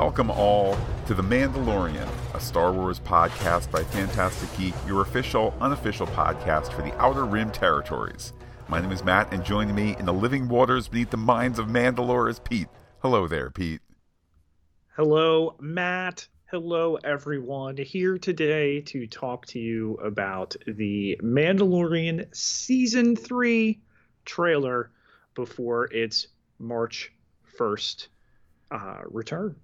Welcome all to The Mandalorian, a Star Wars podcast by Phantastic Geek, your official, unofficial podcast for the Outer Rim territories. My name is Matt, and joining me in the living waters beneath the mines of Mandalore is Pete. Hello there, Pete. Hello, Matt. Hello, everyone. Here today to talk to you about the Mandalorian Season 3 trailer before its March 1st uh, return.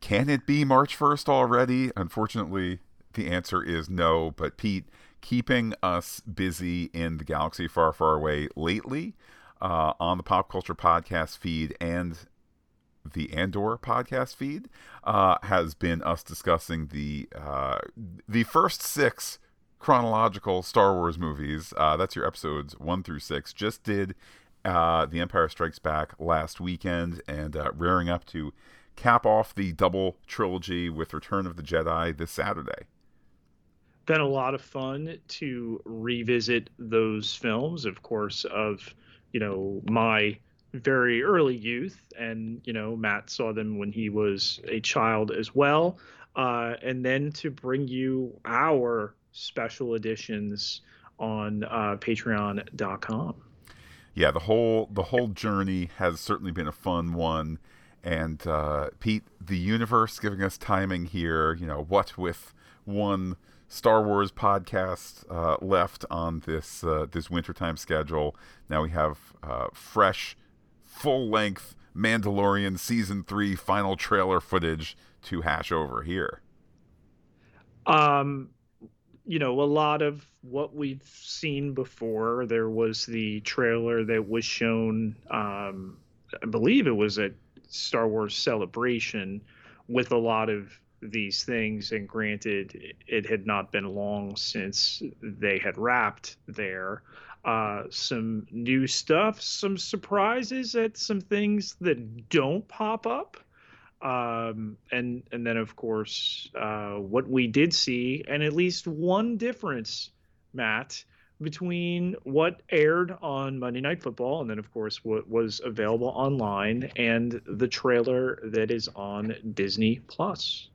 Can it be March 1st already? Unfortunately, the answer is no. But Pete, keeping us busy in the galaxy far, far away lately uh, on the Pop Culture Podcast feed and the Andor podcast feed uh, has been us discussing the uh, the first six chronological Star Wars movies. Uh, that's your episodes one through six. Just did uh, The Empire Strikes Back last weekend and uh, rearing up to cap off the double trilogy with Return of the Jedi this Saturday. Been a lot of fun to revisit those films, of course, of you know my very early youth, and you know Matt saw them when he was a child as well, uh, and then to bring you our special editions on uh, Patreon.com. Yeah, the whole the whole journey has certainly been a fun one, and uh, Pete, the universe giving us timing here. You know what with one Star Wars podcast uh, left on this uh, this wintertime schedule. Now we have uh, fresh, full length Mandalorian season three final trailer footage to hash over here. Um, you know, a lot of what we've seen before. There was the trailer that was shown, um, I believe it was at Star Wars Celebration, with a lot of these things. And granted, it had not been long since they had wrapped there. Uh, some new stuff, some surprises at some things that don't pop up um, and and then of course uh, what we did see, and at least one difference, Matt, between what aired on Monday Night Football, and then of course what was available online, and the trailer that is on Disney Plus.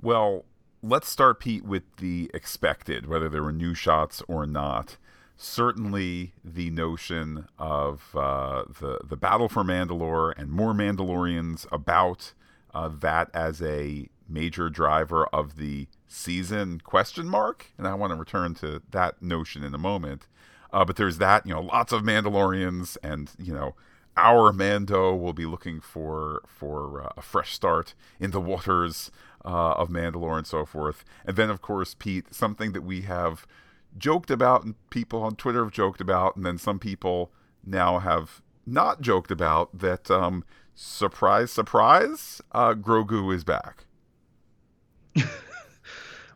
Well, let's start, Pete, with the expected, whether there were new shots or not certainly the notion of uh, the the battle for Mandalore and more Mandalorians about uh, that as a major driver of the season question mark and I want to return to that notion in a moment uh, but there's that you know lots of Mandalorians and you know our Mando will be looking for for uh, a fresh start in the waters uh, of Mandalore and so forth and then of course Pete something that we have joked about and people on Twitter have joked about, and then some people now have not joked about that. Um, surprise, surprise, uh, Grogu is back.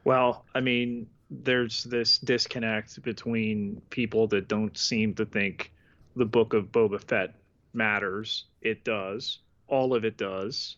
well, I mean, there's this disconnect between people that don't seem to think the book of Boba Fett matters. It does. All of it does.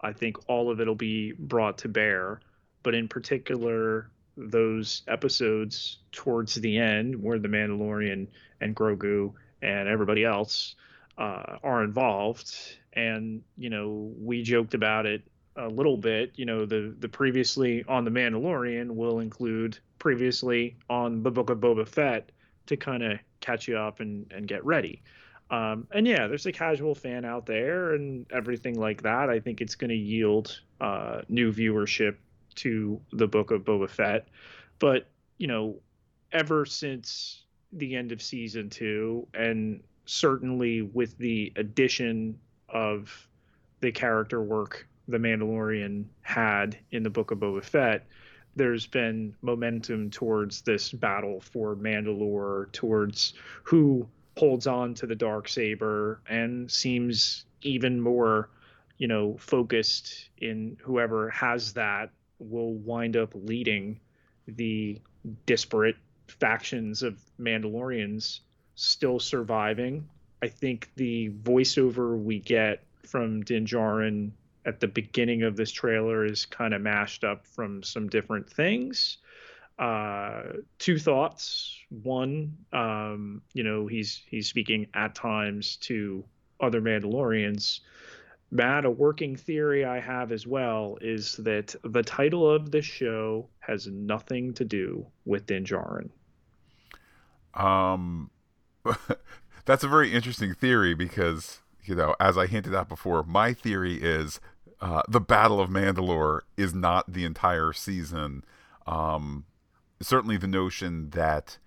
I think all of it'll be brought to bear. But in particular, those episodes towards the end where the Mandalorian and Grogu and everybody else uh, are involved. And, you know, we joked about it a little bit. You know, the, the previously on the Mandalorian will include previously on the Book of Boba Fett to kind of catch you up and, and get ready. Um, and yeah, there's a casual fan out there and everything like that. I think it's going to yield uh, new viewership to the book of Boba Fett. But, you know, ever since the end of season two, and certainly with the addition of the character work the Mandalorian had in the book of Boba Fett, there's been momentum towards this battle for Mandalore, towards who holds on to the dark saber and seems even more you know focused in whoever has that will wind up leading the disparate factions of Mandalorians still surviving. I think the voiceover we get from Din Djarin at the beginning of this trailer is kind of mashed up from some different things. Uh, two thoughts. One, um, you know, he's he's speaking at times to other Mandalorians, Matt, a working theory I have as well is that the title of the show has nothing to do with Din Djarin. Um, that's a very interesting theory because you know, as I hinted at before, my theory is uh, the Battle of Mandalore is not the entire season. Um, certainly, the notion that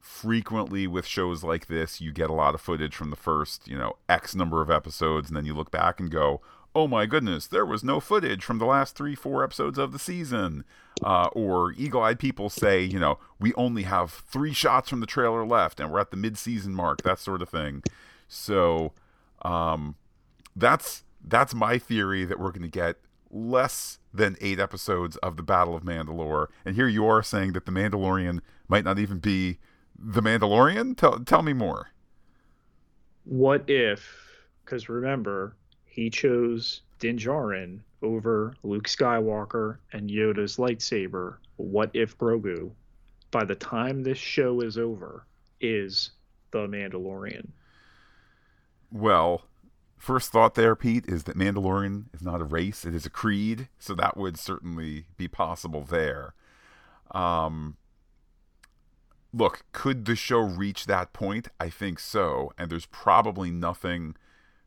frequently with shows like this, you get a lot of footage from the first, you know, X number of episodes, and then you look back and go, oh my goodness, there was no footage from the last three, four episodes of the season. Uh, or eagle eyed people say, you know, we only have three shots from the trailer left and we're at the mid season mark, that sort of thing. So um, that's that's my theory that we're going to get less than eight episodes of the Battle of Mandalore. And here you are saying that the Mandalorian might not even be the Mandalorian. Tell tell me more. What if? Because remember, he chose Din Djarin over Luke Skywalker and Yoda's lightsaber. What if Grogu, by the time this show is over, is the Mandalorian? Well, first thought there, Pete, is that Mandalorian is not a race; it is a creed. So that would certainly be possible there. Um, look, could the show reach that point? I think so, and there's probably nothing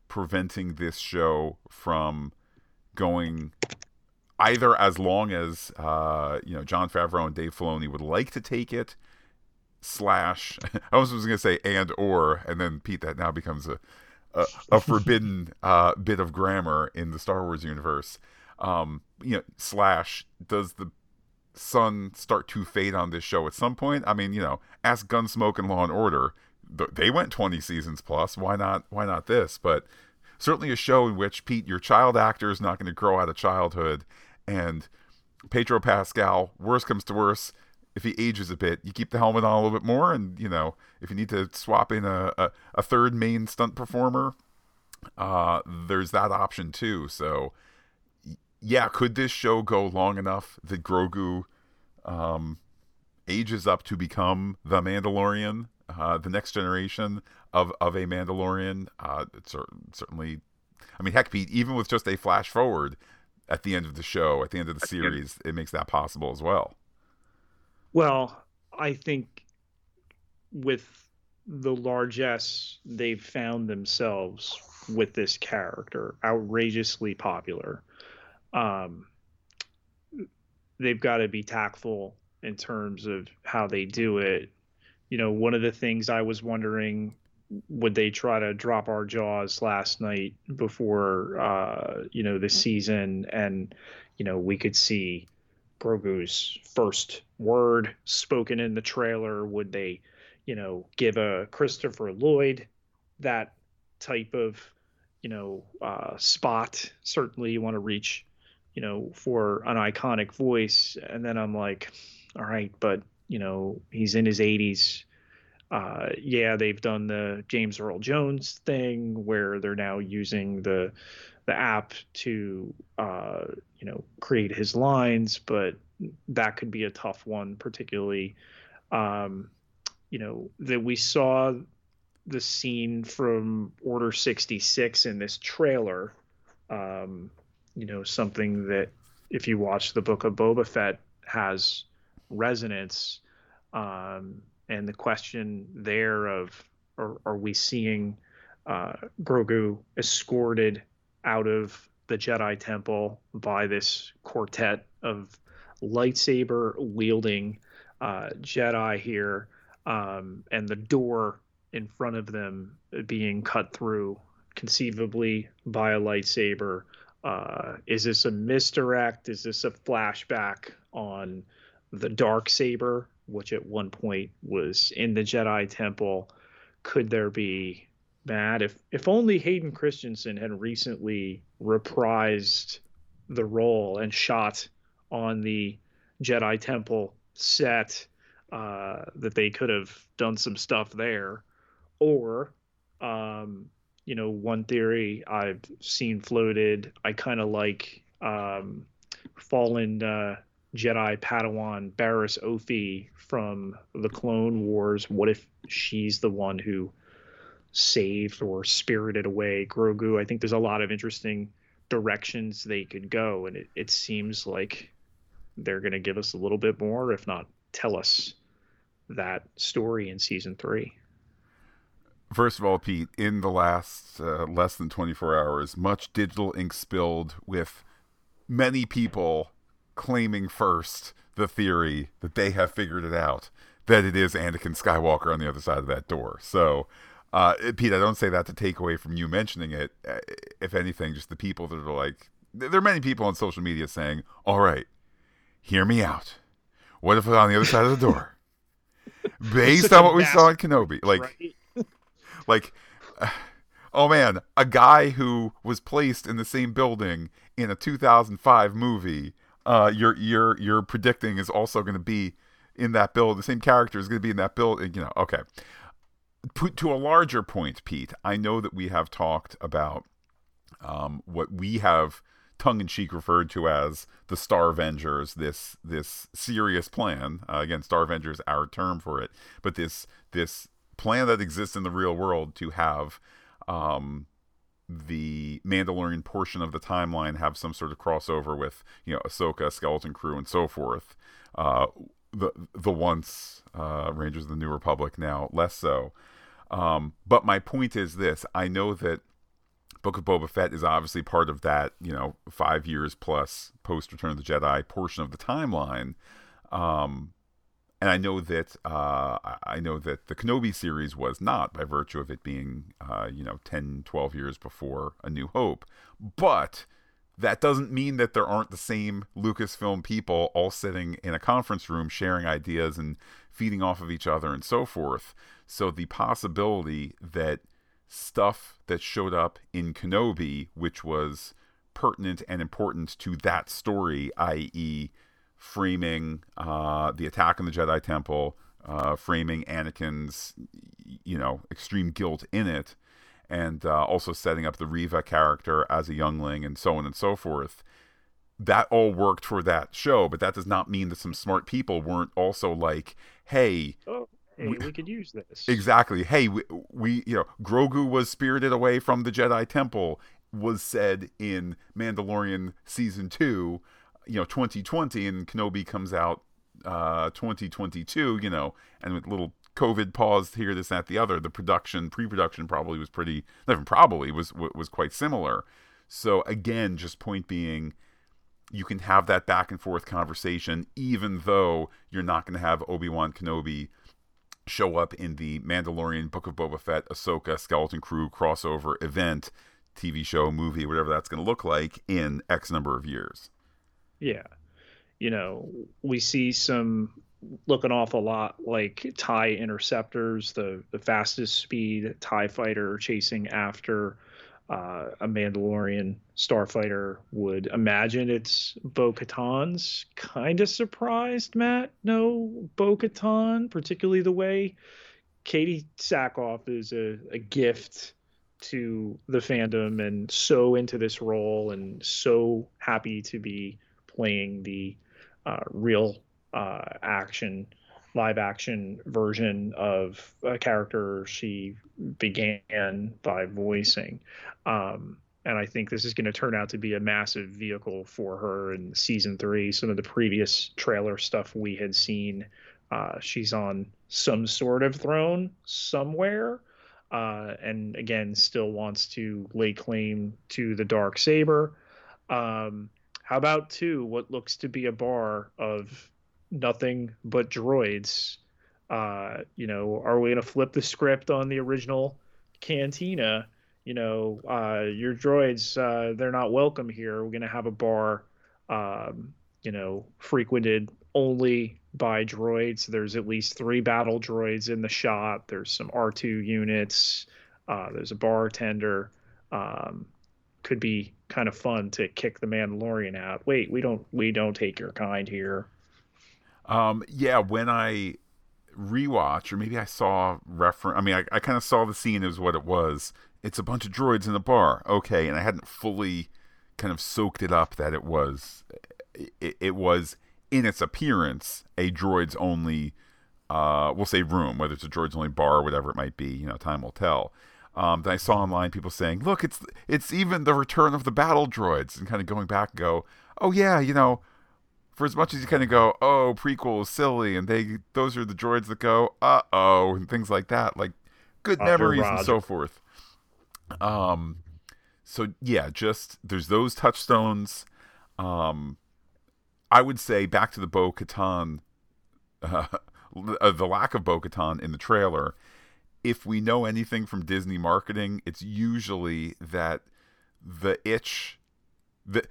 preventing this show from going either as long as uh, you know Jon Favreau and Dave Filoni would like to take it, slash I was going to say and or, and then Pete that now becomes a a, forbidden uh, bit of grammar in the Star Wars universe. Um, you know, slash does the sun start to fade on this show at some point? I mean, you know, ask Gunsmoke and Law and Order. They went 20 seasons plus. Why not? Why not this? But certainly a show in which Pete, your child actor, is not going to grow out of childhood, and Pedro Pascal, worst comes to worst, if he ages a bit, you keep the helmet on a little bit more, and you know if you need to swap in a a, a third main stunt performer, uh, there's that option too. So yeah, could this show go long enough that Grogu um, ages up to become the Mandalorian, uh, the next generation of of a Mandalorian? Uh, it's certainly, I mean, heck, Pete, even with just a flash forward at the end of the show, at the end of the series, it makes that possible as well. Well, I think with the largesse they've found themselves with this character, outrageously popular. Um, they've got to be tactful in terms of how they do it. You know, one of the things I was wondering would they try to drop our jaws last night before uh, you know the season and you know we could see Grogu's first word spoken in the trailer? Would they, you know, give a Christopher Lloyd that type of, you know, uh, spot? Certainly, you want to reach, you know, for an iconic voice. And then I'm like, all right, but you know, he's in his 80s. Uh, yeah, they've done the James Earl Jones thing where they're now using the the app to uh, you know create his lines, but that could be a tough one, particularly um, you know that we saw the scene from Order 66 in this trailer. Um, you know something that if you watch the book of Boba Fett has resonance. Um, and the question there of are, are we seeing uh, Grogu escorted out of the Jedi Temple by this quartet of lightsaber wielding uh, Jedi here, um, and the door in front of them being cut through, conceivably by a lightsaber. Uh, is this a misdirect? Is this a flashback on the dark saber, which at one point was in the Jedi Temple? Could there be Matt, if if only Hayden Christensen had recently reprised the role and shot on the Jedi Temple set, uh, that they could have done some stuff there, or, um, you know, one theory I've seen floated. I kind of like um, fallen uh, Jedi Padawan Barriss Offee from the Clone Wars. What if she's the one who saved or spirited away Grogu. I think there's a lot of interesting directions they could go, and it, it seems like they're going to give us a little bit more, if not tell us that story in season three. First of all, Pete, in the last uh, less than 24 hours, much digital ink spilled with many people claiming first the theory that they have figured it out that it is Anakin Skywalker on the other side of that door. So, uh, Pete, I don't say that to take away from you mentioning it. Uh, if anything, just the people that are like, there are many people on social media saying, all right, hear me out. What if it's on the other side of the door? Based on what we saw in Kenobi. Like, right? like, uh, oh man, a guy who was placed in the same building in a 2005 movie, uh, you're, you're, you're predicting is also going to be in that build. The same character is going to be in that build. You know, okay. Put to a larger point, Pete. I know that we have talked about um, what we have tongue in cheek referred to as the Star Avengers. This this serious plan uh, again, Star Avengers, our term for it, but this this plan that exists in the real world to have um, the Mandalorian portion of the timeline have some sort of crossover with you know Ahsoka, Skeleton Crew, and so forth. Uh, the the once uh, Rangers of the New Republic now less so. Um, but my point is this: I know that Book of Boba Fett is obviously part of that, you know, five years plus post Return of the Jedi portion of the timeline. Um, and I know that uh, I know that the Kenobi series was not by virtue of it being, uh, you know, 10, 12 years before A New Hope. But that doesn't mean that there aren't the same Lucasfilm people all sitting in a conference room sharing ideas and feeding off of each other and so forth. So the possibility that stuff that showed up in Kenobi, which was pertinent and important to that story, i.e., framing uh, the attack on the Jedi Temple, uh, framing Anakin's, you know, extreme guilt in it, and uh, also setting up the Reva character as a youngling and so on and so forth. That all worked for that show, but that does not mean that some smart people weren't also like, hey, oh, hey we, we, could use this. Exactly. Hey, we, we, you know, Grogu was spirited away from the Jedi Temple, was said in Mandalorian season two, you know, 2020, and Kenobi comes out uh 2022 you know and with little COVID paused here, this, that, the other. The production, pre-production, probably was pretty. Not even probably was was quite similar. So again, just point being, you can have that back and forth conversation, even though you're not going to have Obi Wan Kenobi show up in the Mandalorian, Book of Boba Fett, Ahsoka, Skeleton Crew crossover event, TV show, movie, whatever that's going to look like in X number of years. Yeah. You know, we see some look an awful lot like TIE interceptors, the, the fastest speed TIE fighter chasing after uh, a Mandalorian starfighter would imagine it's Bo Katan's. Kind of surprised, Matt. No, Bo Katan, particularly the way Katee Sackhoff is a, a gift to the fandom and so into this role and so happy to be playing the uh, real uh, action live action version of a character she began by voicing. Um, and I think this is going to turn out to be a massive vehicle for her in season three. Some of the previous trailer stuff we had seen, uh, she's on some sort of throne somewhere. Uh, and again, still wants to lay claim to the dark saber. Um, how about two? What looks to be a bar of nothing but droids. Uh, you know, are we to flip the script on the original cantina? You know, uh, your droids, uh, they're not welcome here. We're to have a bar, um, you know, frequented only by droids. There's at least three battle droids in the shot. There's some R2 units. Uh, there's a bartender. Um, could be kind of fun to kick the Mandalorian out. Wait, we don't we don't take your kind here. Um, yeah, when I rewatch, or maybe I saw reference. I mean, I, I kind of saw the scene as what it was. It's a bunch of droids in a bar. Okay, and I hadn't fully kind of soaked it up that it was it, it was in its appearance a droids only uh we'll say room whether it's a droids only bar or whatever it might be you know time will tell Um, then I saw online people saying, "Look, it's it's even the return of the battle droids," and kind of going back and go, "Oh yeah, you know." For as much as you kind of go, oh, prequel is silly, and they those are the droids that go, uh oh, and things like that, like good memories Roger. and so forth. Um, so yeah, just there's those touchstones. Um, I would say back to the Bo Katan, uh, the lack of Bo Katan in the trailer. If we know anything from Disney marketing, it's usually that the itch that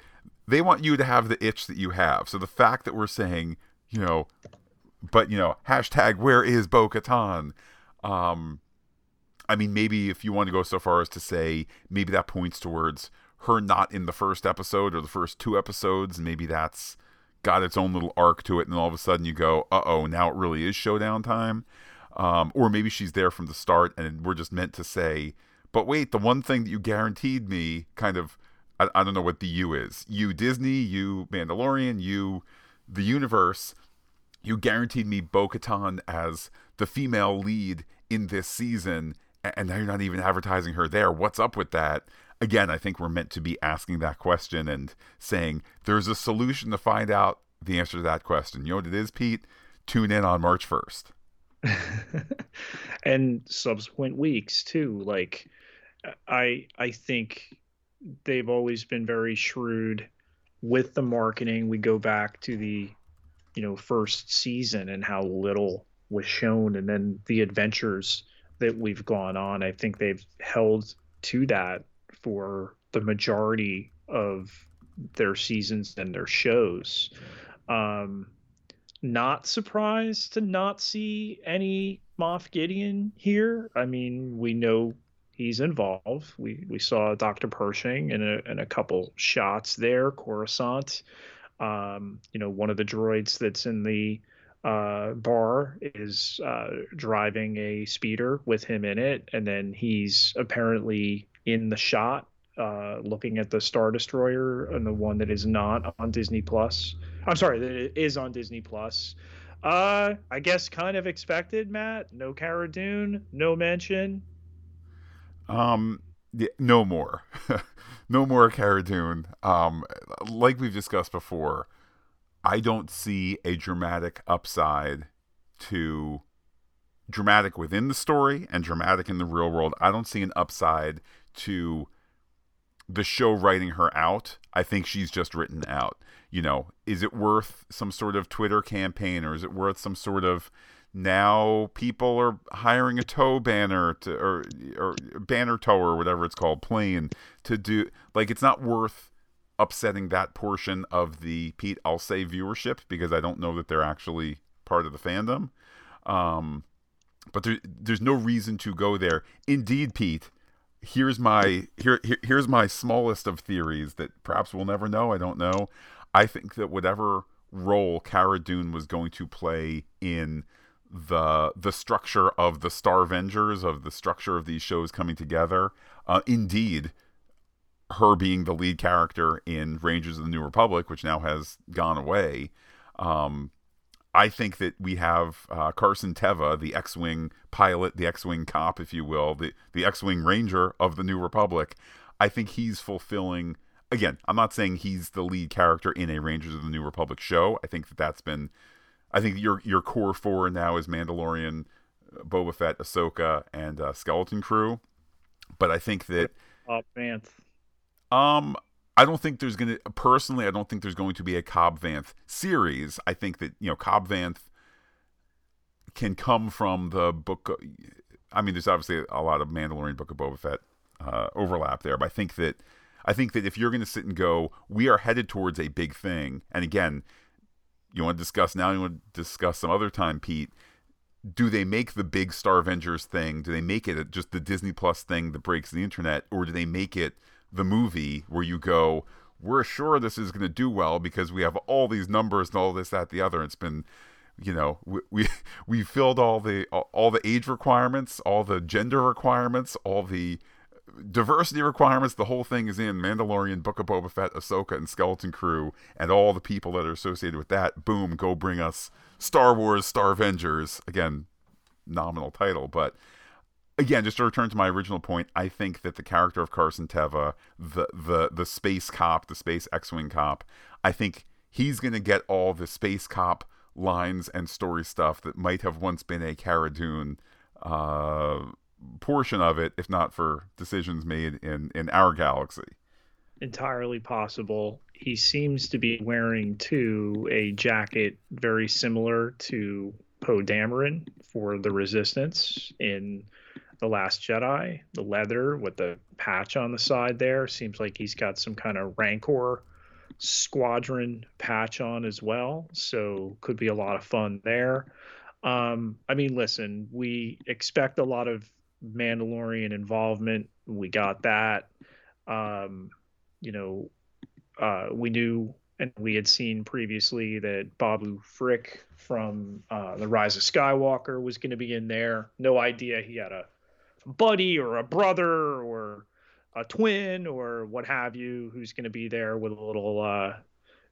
they want you to have the itch that you have. So the fact that we're saying, you know, but you know, hashtag where is Bo Katan? Um, I mean, maybe if you want to go so far as to say maybe that points towards her not in the first episode or the first two episodes, maybe that's got its own little arc to it, and all of a sudden you go, uh oh, now it really is showdown time. Um, or maybe she's there from the start, and we're just meant to say, but wait, the one thing that you guaranteed me kind of, I, I don't know what the U is. You Disney, you Mandalorian, you the universe, you guaranteed me Bo Katan as the female lead in this season, and now you're not even advertising her there. What's up with that? Again, I think we're meant to be asking that question and saying there's a solution to find out the answer to that question. You know what it is, Pete? Tune in on March 1st. and subsequent weeks too. Like I I think they've always been very shrewd with the marketing. We go back to the you know first season and how little was shown and then the adventures that we've gone on. I think they've held to that for the majority of their seasons and their shows. Um, not surprised to not see any Moff Gideon here. I mean, we know he's involved. We we saw Dr. Pershing in a in a couple shots there, Coruscant. Um, you know, one of the droids that's in the uh, bar is uh, driving a speeder with him in it, and then he's apparently in the shot uh, looking at the Star Destroyer and the one that is not on Disney Plus. I'm sorry, that is on Disney Plus. Uh, I guess kind of expected, Matt. No Cara Dune, no mention. Um, yeah, no more, no more Cara Dune. Um, like we've discussed before, I don't see a dramatic upside to dramatic within the story and dramatic in the real world. I don't see an upside to the show writing her out. I think she's just written out. You know, is it worth some sort of Twitter campaign or is it worth some sort of now people are hiring a tow banner to or or banner tower or whatever it's called plane to do like it's not worth upsetting that portion of the Pete I'll say viewership because I don't know that they're actually part of the fandom. Um but there, there's no reason to go there. Indeed, Pete, here's my here, here here's my smallest of theories that perhaps we'll never know. I don't know. I think that whatever role Cara Dune was going to play in the the structure of the Star Avengers of the structure of these shows coming together, uh, indeed, her being the lead character in Rangers of the New Republic, which now has gone away. Um, I think that we have uh, Carson Teva, the X-wing pilot, the X-wing cop, if you will, the the X-wing ranger of the New Republic. I think he's fulfilling. Again, I'm not saying he's the lead character in a Rangers of the New Republic show. I think that that's been. I think your your core four now is Mandalorian, Boba Fett, Ahsoka, and uh, Skeleton Crew. But I think that. Oh, man. Um, I don't think there's going to personally. I don't think there's going to be a Cobb Vanth series. I think that you know Cobb Vanth can come from the book. I mean, there's obviously a lot of Mandalorian Book of Boba Fett uh, overlap there, but I think that I think that if you're going to sit and go, we are headed towards a big thing, and again, you want to discuss now, you want to discuss some other time, Pete. Do they make the big Star Avengers thing? Do they make it just the Disney Plus thing that breaks the internet, or do they make it the movie where you go, we're sure this is going to do well because we have all these numbers and all this, that, the other. It's been, you know, we we, we filled all the all the age requirements, all the gender requirements, all the diversity requirements. The whole thing is in Mandalorian, Book of Boba Fett, Ahsoka, and Skeleton Crew, and all the people that are associated with that. Boom, go bring us Star Wars, Star Avengers. Again, nominal title, but again, just to return to my original point, I think that the character of Carson Teva, the the the space cop, the space X-wing cop, I think he's going to get all the space cop lines and story stuff that might have once been a Cara Dune uh, portion of it, if not for decisions made in in our galaxy. Entirely possible. He seems to be wearing too a jacket very similar to Poe Dameron for the Resistance in the Last Jedi. The leather with the patch on the side there seems like he's got some kind of Rancor squadron patch on as well. So could be a lot of fun there. Um, I mean, listen, we expect a lot of Mandalorian involvement. We got that. Um, you know, uh, we knew and we had seen previously that Babu Frick from uh, The Rise of Skywalker was going to be in there. No idea he had a buddy or a brother or a twin or what have you who's going to be there with a little uh,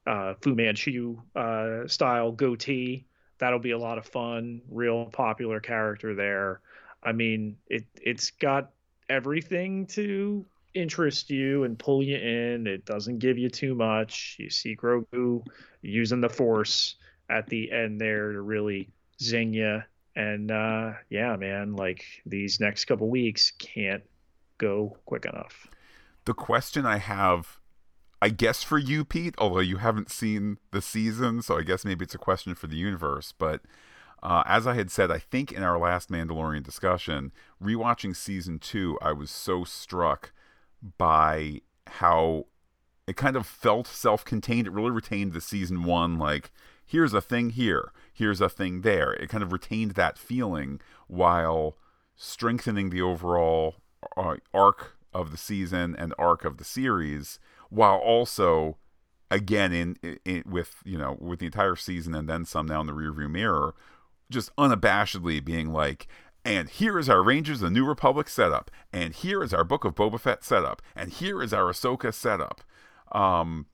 uh, Fu Manchu uh, style goatee. That'll be a lot of fun. Real popular character there. I mean, it it's got everything to interest you and pull you in. It doesn't give you too much. You see Grogu using the Force at the end there to really zing you. And uh, yeah, man, like these next couple weeks can't go quick enough. The question I have, I guess for you, Pete, although you haven't seen the season, so I guess maybe it's a question for the universe, but. Uh, as I had said, I think in our last Mandalorian discussion, rewatching season two, I was so struck by how it kind of felt self-contained. It really retained the season one like here's a thing here, here's a thing there. It kind of retained that feeling while strengthening the overall uh, arc of the season and arc of the series, while also again in, in, with you know with the entire season and then some now in the rearview mirror, just unabashedly being like, and here is our Rangers the New Republic setup, and here is our Book of Boba Fett setup, and here is our Ahsoka setup. Um,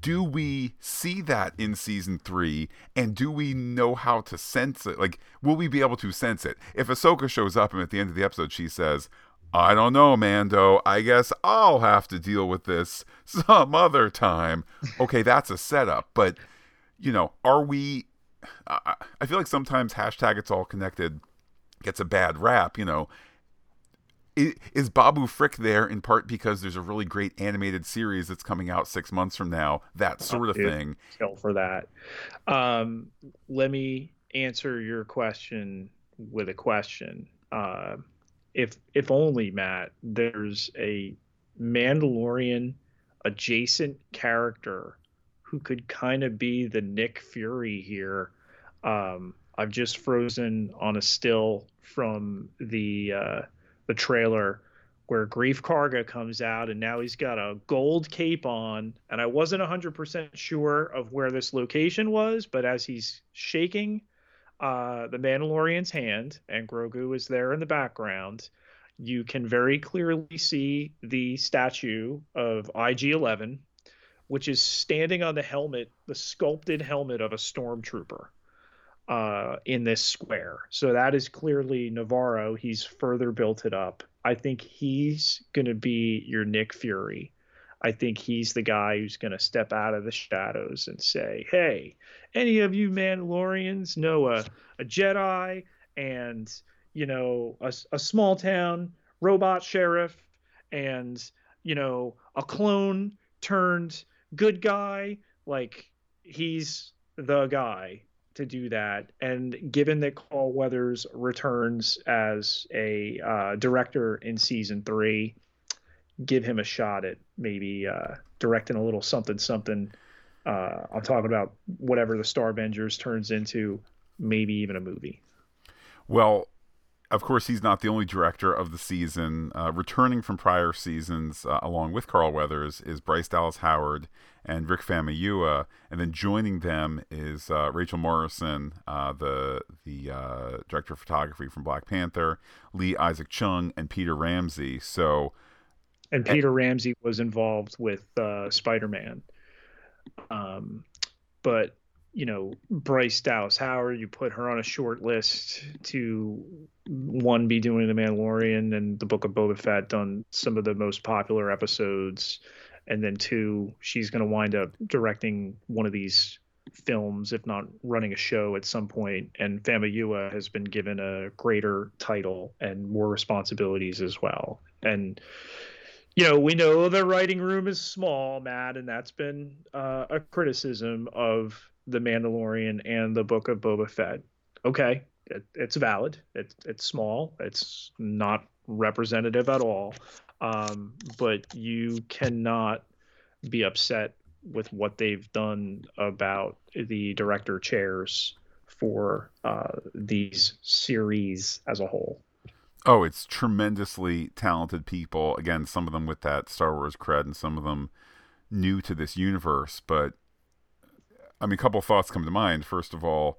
do we see that in season three? And do we know how to sense it? Like will we be able to sense it? If ahsoka shows up and at the end of the episode she says i don't know mando. I guess i'll have to deal with this some other time. Okay that's a setup but you know are we i, I feel like sometimes hashtag it's all connected gets a bad rap, you know. Is Babu Frick there in part because there's a really great animated series that's coming out six months from now? That sort of thing. Kill for that. Um, let me answer your question with a question. Uh, if if only Matt, there's a Mandalorian adjacent character who could kind of be the Nick Fury here. Um, I've just frozen on a still from the uh, the trailer where Greef Karga comes out and now he's got a gold cape on and I wasn't 100% sure of where this location was but as he's shaking uh, the Mandalorian's hand and Grogu is there in the background you can very clearly see the statue of IG-11 which is standing on the helmet the sculpted helmet of a stormtrooper uh, in this square. So that is clearly Nevarro. He's further built it up. I think he's going to be your Nick Fury. I think he's the guy who's going to step out of the shadows and say, "Hey, any of you Mandalorians know a, a Jedi and you know a, a small town robot sheriff and you know a clone turned good guy? Like he's the guy to do that. And given that Carl Weathers returns as a uh, director in season three, give him a shot at maybe uh, directing a little something something. Uh, I'm talking about whatever the Star Avengers turns into, maybe even a movie. Well, of course, he's not the only director of the season. Uh, returning from prior seasons, uh, along with Carl Weathers, is Bryce Dallas Howard and Rick Famuyiwa, and then joining them is uh, Rachel Morrison, uh, the the uh, director of photography from Black Panther, Lee Isaac Chung, and Peter Ramsey. So, and Peter and, Ramsey was involved with uh, Spider Man. Um, but you know, Bryce Dallas Howard, you put her on a short list to one be doing The Mandalorian and the Book of Boba Fett on some of the most popular episodes, and then two, she's going to wind up directing one of these films, if not running a show at some point. And Famuyiwa has been given a greater title and more responsibilities as well. And you know, we know the writing room is small, Matt, and that's been uh, a criticism of the Mandalorian and the Book of Boba Fett. Okay, it, it's valid. It, it's small. It's not representative at all. Um, but you cannot be upset with what they've done about the director chairs for uh, these series as a whole. Oh, it's tremendously talented people. Again, some of them with that Star Wars cred, and some of them new to this universe. But I mean, a couple thoughts come to mind. First of all,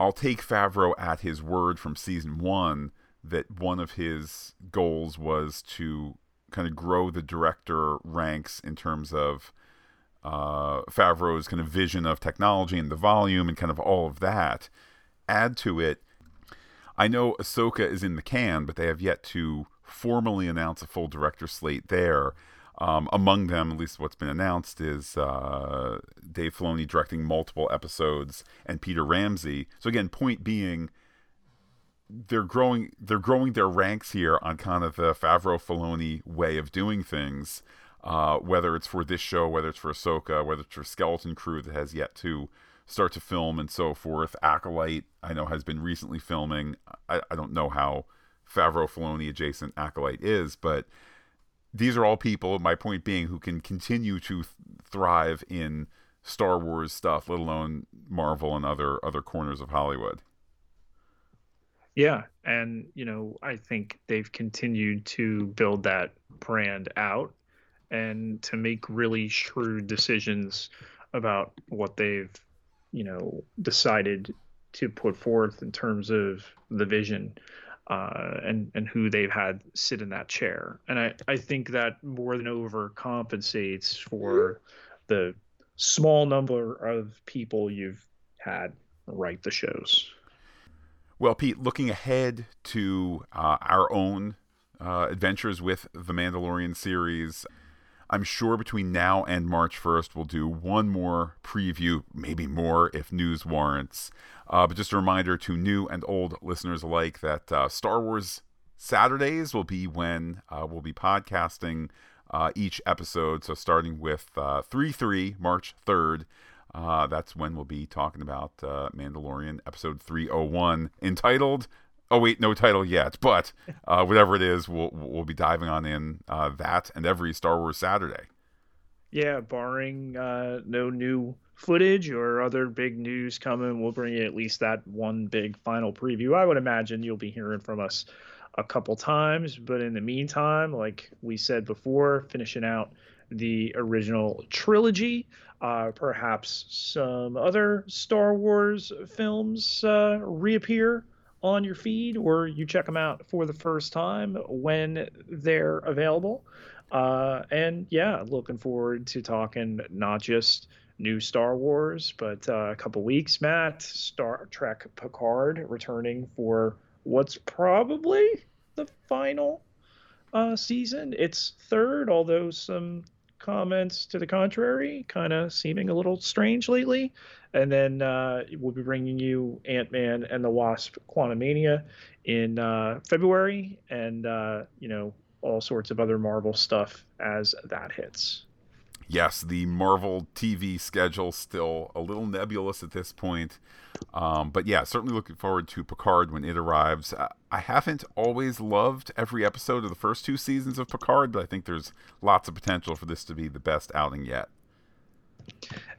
I'll take Favreau at his word from season one that one of his goals was to kind of grow the director ranks in terms of uh, Favreau's kind of vision of technology and the volume and kind of all of that. Add to it, I know Ahsoka is in the can, but they have yet to formally announce a full director slate there. Um, among them, at least what's been announced, is uh, Dave Filoni directing multiple episodes and Peter Ramsey. So again, point being, they're growing they're growing their ranks here on kind of the Favreau Filoni way of doing things. Uh, whether it's for this show, whether it's for Ahsoka, whether it's for Skeleton Crew that has yet to start to film and so forth. Acolyte, I know, has been recently filming. I, I don't know how Favreau Filoni adjacent Acolyte is, but these are all people, my point being, who can continue to th- thrive in Star Wars stuff, let alone Marvel and other other corners of Hollywood. Yeah, and you know, I think they've continued to build that brand out and to make really shrewd decisions about what they've, you know, decided to put forth in terms of the vision uh, and and who they've had sit in that chair. And I, I think that more than overcompensates for the small number of people you've had write the shows. Well, Pete, looking ahead to uh, our own uh, adventures with the Mandalorian series, I'm sure between now and March 1st, we'll do one more preview, maybe more if news warrants. Uh, but just a reminder to new and old listeners alike that uh, Star Wars Saturdays will be when uh, we'll be podcasting uh, each episode. So starting with uh, 3 3, March 3rd. Uh, that's when we'll be talking about Mandalorian episode 301, entitled Oh wait, no title yet, but uh, whatever it is, we'll we'll be diving on in uh, that and every Star Wars Saturday. Yeah, barring uh, no new footage or other big news coming, we'll bring you at least that one big final preview. I would imagine you'll be hearing from us a couple times, but in the meantime, like we said before, finishing out the original trilogy. Uh, perhaps some other Star Wars films uh, reappear on your feed or you check them out for the first time when they're available. Uh, and yeah, looking forward to talking not just new Star Wars, but uh, a couple weeks, Matt, Star Trek Picard returning for what's probably the final uh, season. It's third, although some comments to the contrary, kind of seeming a little strange lately. And then uh, we'll be bringing you Ant Man and the Wasp Quantumania in uh, February, and uh, you know all sorts of other Marvel stuff as that hits. Yes, the Marvel TV schedule still a little nebulous at this point, um, but yeah, certainly looking forward to Picard when it arrives. Haven't always loved every episode of the first two seasons of Picard, but I think there's lots of potential for this to be the best outing yet.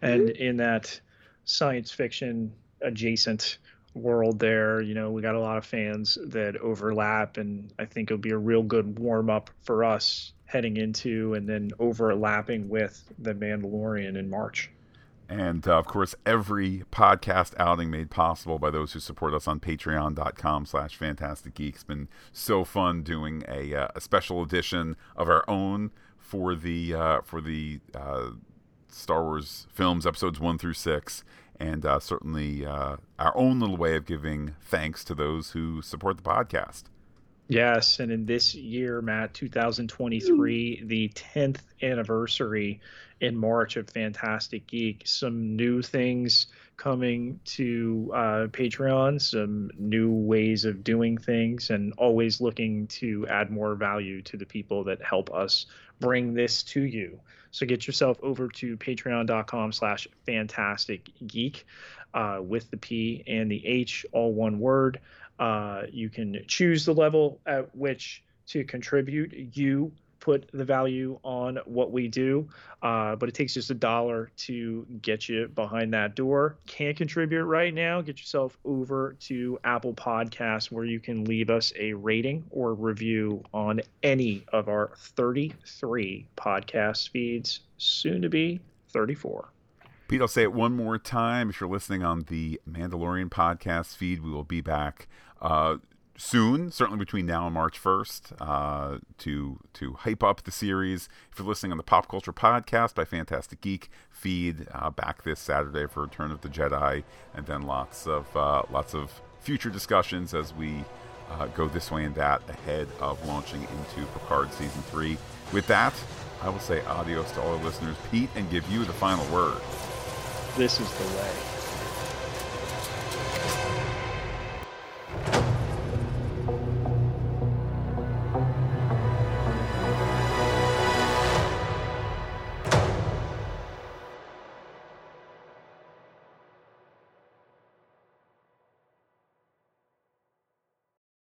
And in that science fiction adjacent world there. You know, we got a lot of fans that overlap, and I think it'll be a real good warm up for us heading into and then overlapping with the Mandalorian in March. And uh, of course, every podcast outing made possible by those who support us on patreon.com slash fantastic geeks. Been so fun doing a, uh, a special edition of our own for the uh, for the uh, Star Wars films, episodes one through six, and uh, certainly uh, our own little way of giving thanks to those who support the podcast. Yes, and in this year, Matt, 2023, the 10th anniversary in March of Phantastic Geek, some new things coming to uh, Patreon, some new ways of doing things, and always looking to add more value to the people that help us bring this to you. So get yourself over to patreon.com slash phantastic geek uh, with the P and the H, all one word. Uh, you can choose the level at which to contribute. You put the value on what we do, uh, but it takes just a dollar to get you behind that door. Can't contribute right now? Get yourself over to Apple Podcasts where you can leave us a rating or review on any of our 33 podcast feeds, soon to be 34. Pete, I'll say it one more time. If you're listening on the Mandalorian podcast feed, we will be back uh, soon, certainly between now and March 1st, uh, to to hype up the series. If you're listening on the Pop Culture Podcast by Phantastic Geek feed, uh, back this Saturday for Return of the Jedi, and then lots of uh, lots of future discussions as we uh, go this way and that ahead of launching into Picard season three. With that, I will say adios to all our listeners, Pete, and give you the final word. This is the way.